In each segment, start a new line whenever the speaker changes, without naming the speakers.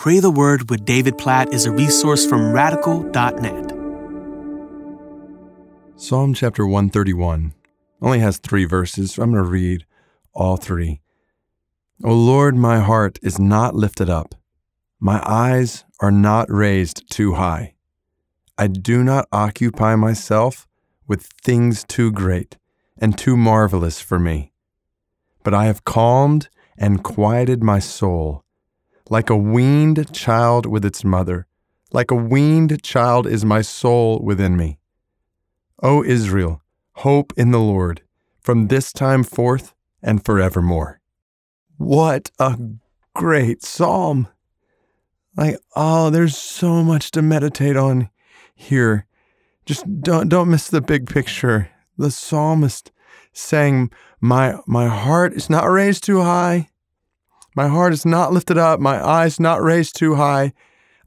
Pray the Word with David Platt is a resource from radical.net.
Psalm chapter 131 only has three verses, so I'm going to read all three. O Lord, my heart is not lifted up, my eyes are not raised too high. I do not occupy myself with things too great and too marvelous for me, but I have calmed and quieted my soul like a weaned child with its mother. Like a weaned child is my soul within me. O Israel, hope in the Lord from this time forth and forevermore. What a great psalm! Like, oh, there's so much to meditate on here. Just don't don't miss the big picture. The psalmist saying, My my heart is not raised too high. My heart is not lifted up, my eyes not raised too high,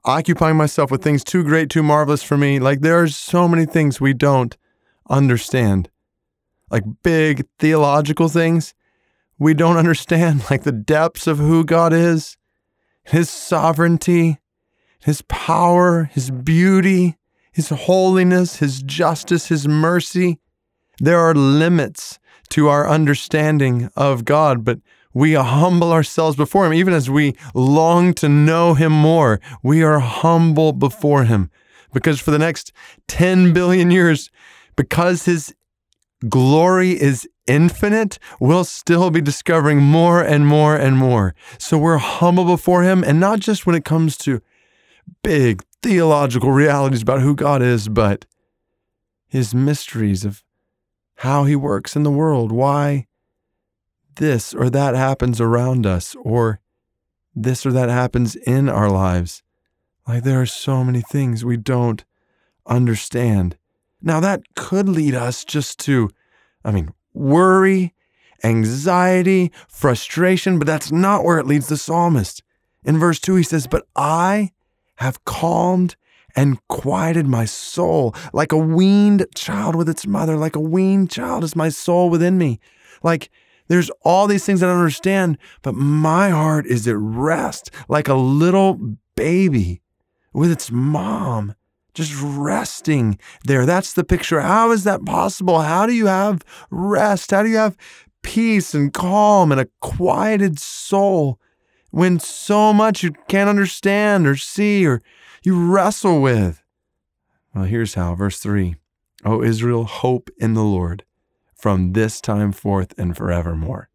occupying myself with things too great, too marvelous for me. Like there are so many things we don't understand. Like big theological things we don't understand, like the depths of who God is, His sovereignty, His power, His beauty, His holiness, His justice, His mercy. There are limits to our understanding of God, but we humble ourselves before Him. Even as we long to know Him more, we are humble before Him. Because for the next 10 billion years, because His glory is infinite, we'll still be discovering more and more and more. So we're humble before Him, and not just when it comes to big theological realities about who God is, but His mysteries of how He works in the world, why this or that happens around us, or this or that happens in our lives. Like there are so many things we don't understand. Now, that could lead us just to, I mean, worry, anxiety, frustration, but that's not where it leads the psalmist. In verse 2, he says, But I have calmed and quieted my soul like a weaned child with its mother, like a weaned child is my soul within me. Like there's all these things I don't understand, but my heart is at rest like a little baby with its mom, just resting there. That's the picture. How is that possible? How do you have rest? How do you have peace and calm and a quieted soul when so much you can't understand or see or you wrestle with? Well, here's how. Verse 3 O Israel, hope in the Lord from this time forth and forevermore.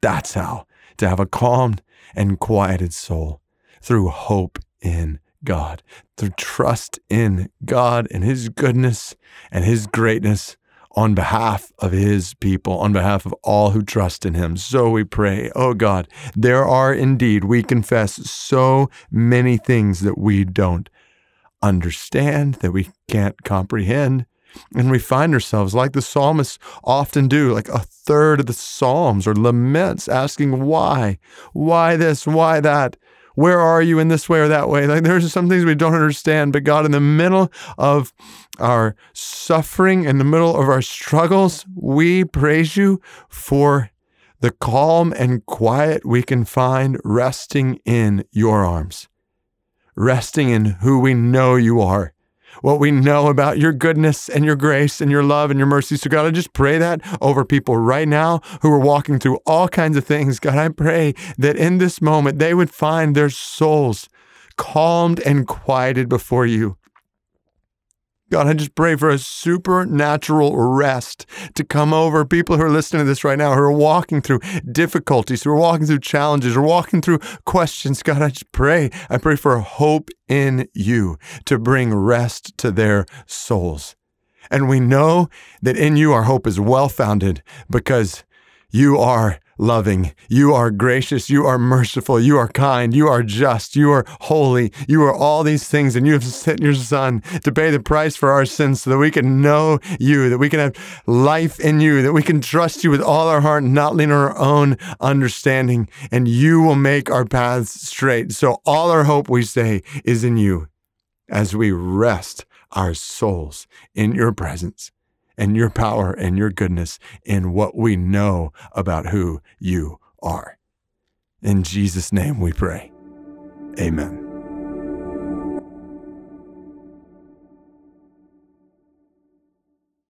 That's how to have a calmed and quieted soul through hope in God, through trust in God and His goodness and His greatness on behalf of His people, on behalf of all who trust in Him. So we pray, oh God, there are indeed, we confess, so many things that we don't understand, that we can't comprehend. And we find ourselves, like the psalmists often do, like a third of the psalms or laments asking, why? Why this? Why that? Where are you in this way or that way? Like there's some things we don't understand, but God, in the middle of our suffering, in the middle of our struggles, we praise you for the calm and quiet we can find resting in your arms, resting in who we know you are what we know about your goodness and your grace and your love and your mercy. So, God, I just pray that over people right now who are walking through all kinds of things. God, I pray that in this moment they would find their souls calmed and quieted before you. God, I just pray for a supernatural rest to come over people who are listening to this right now, who are walking through difficulties, who are walking through challenges, who are walking through questions. God, I just pray. I pray for hope in you to bring rest to their souls. And we know that in you our hope is well founded because you are loving. You are gracious. You are merciful. You are kind. You are just. You are holy. You are all these things. And you have sent your son to pay the price for our sins so that we can know you, that we can have life in you, that we can trust you with all our heart, not lean on our own understanding. And you will make our paths straight. So all our hope, we say, is in you as we rest our souls in your presence and your power and your goodness in what we know about who you are. In Jesus' name we pray. Amen.